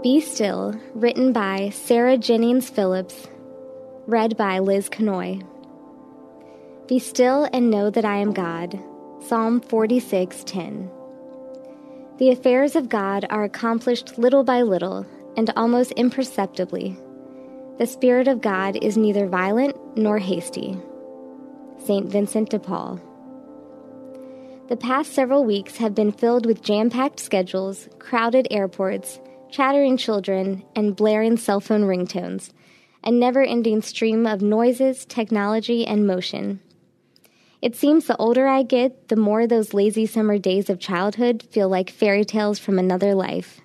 Be Still, written by Sarah Jennings Phillips, read by Liz Canoy. Be still and know that I am God. Psalm 46:10. The affairs of God are accomplished little by little and almost imperceptibly. The Spirit of God is neither violent nor hasty. St. Vincent de Paul. The past several weeks have been filled with jam packed schedules, crowded airports, chattering children, and blaring cell phone ringtones, a never ending stream of noises, technology, and motion. It seems the older I get, the more those lazy summer days of childhood feel like fairy tales from another life.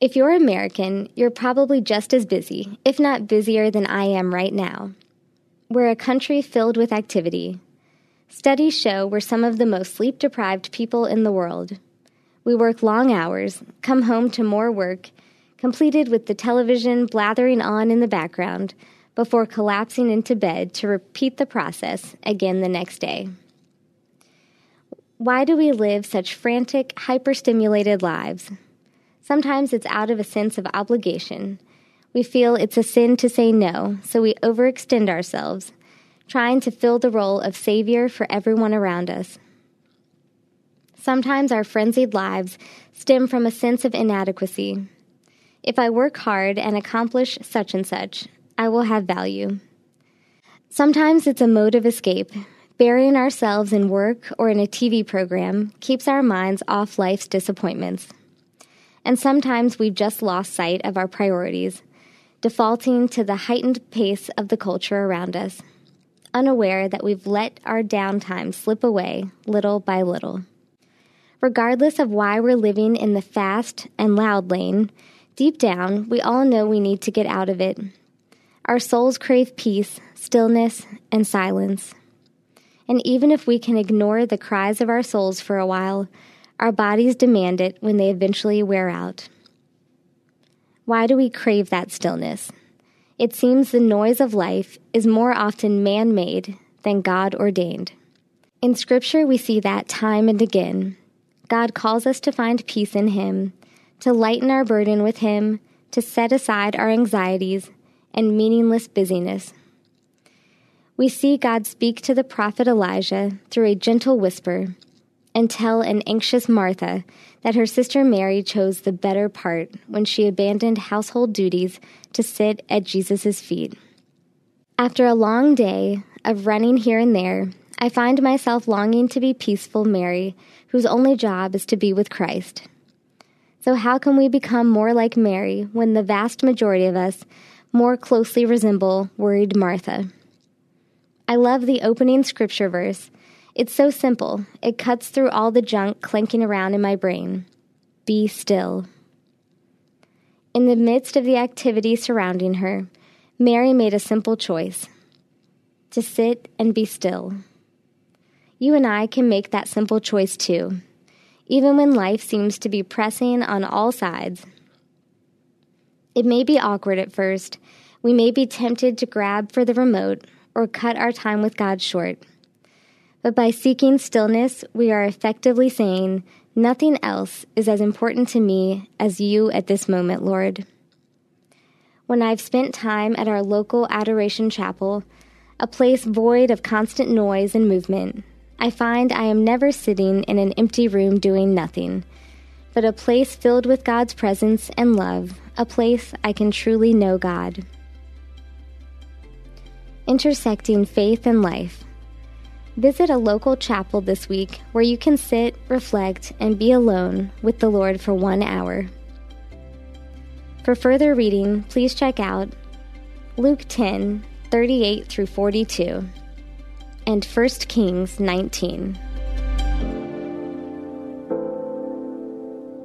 If you're American, you're probably just as busy, if not busier than I am right now. We're a country filled with activity. Studies show we're some of the most sleep deprived people in the world. We work long hours, come home to more work, completed with the television blathering on in the background, before collapsing into bed to repeat the process again the next day. Why do we live such frantic, hyperstimulated lives? Sometimes it's out of a sense of obligation. We feel it's a sin to say no, so we overextend ourselves, trying to fill the role of savior for everyone around us. Sometimes our frenzied lives stem from a sense of inadequacy. If I work hard and accomplish such and such, I will have value. Sometimes it's a mode of escape. Burying ourselves in work or in a TV program keeps our minds off life's disappointments. And sometimes we've just lost sight of our priorities, defaulting to the heightened pace of the culture around us, unaware that we've let our downtime slip away little by little. Regardless of why we're living in the fast and loud lane, deep down, we all know we need to get out of it. Our souls crave peace, stillness, and silence. And even if we can ignore the cries of our souls for a while, our bodies demand it when they eventually wear out. Why do we crave that stillness? It seems the noise of life is more often man made than God ordained. In Scripture, we see that time and again. God calls us to find peace in Him, to lighten our burden with Him, to set aside our anxieties and meaningless busyness. We see God speak to the prophet Elijah through a gentle whisper and tell an anxious Martha that her sister Mary chose the better part when she abandoned household duties to sit at Jesus' feet. After a long day of running here and there, I find myself longing to be peaceful Mary, whose only job is to be with Christ. So, how can we become more like Mary when the vast majority of us more closely resemble worried Martha? I love the opening scripture verse. It's so simple, it cuts through all the junk clanking around in my brain. Be still. In the midst of the activity surrounding her, Mary made a simple choice to sit and be still. You and I can make that simple choice too, even when life seems to be pressing on all sides. It may be awkward at first. We may be tempted to grab for the remote or cut our time with God short. But by seeking stillness, we are effectively saying, Nothing else is as important to me as you at this moment, Lord. When I've spent time at our local adoration chapel, a place void of constant noise and movement, I find I am never sitting in an empty room doing nothing, but a place filled with God's presence and love, a place I can truly know God. Intersecting faith and life. Visit a local chapel this week where you can sit, reflect, and be alone with the Lord for one hour. For further reading, please check out Luke 10 38 through 42 and 1 Kings 19.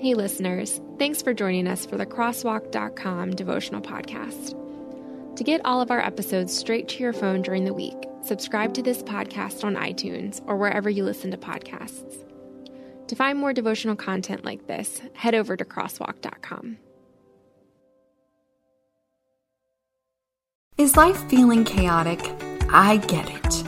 Hey, listeners, thanks for joining us for the Crosswalk.com devotional podcast. To get all of our episodes straight to your phone during the week, subscribe to this podcast on iTunes or wherever you listen to podcasts. To find more devotional content like this, head over to crosswalk.com. Is life feeling chaotic? I get it.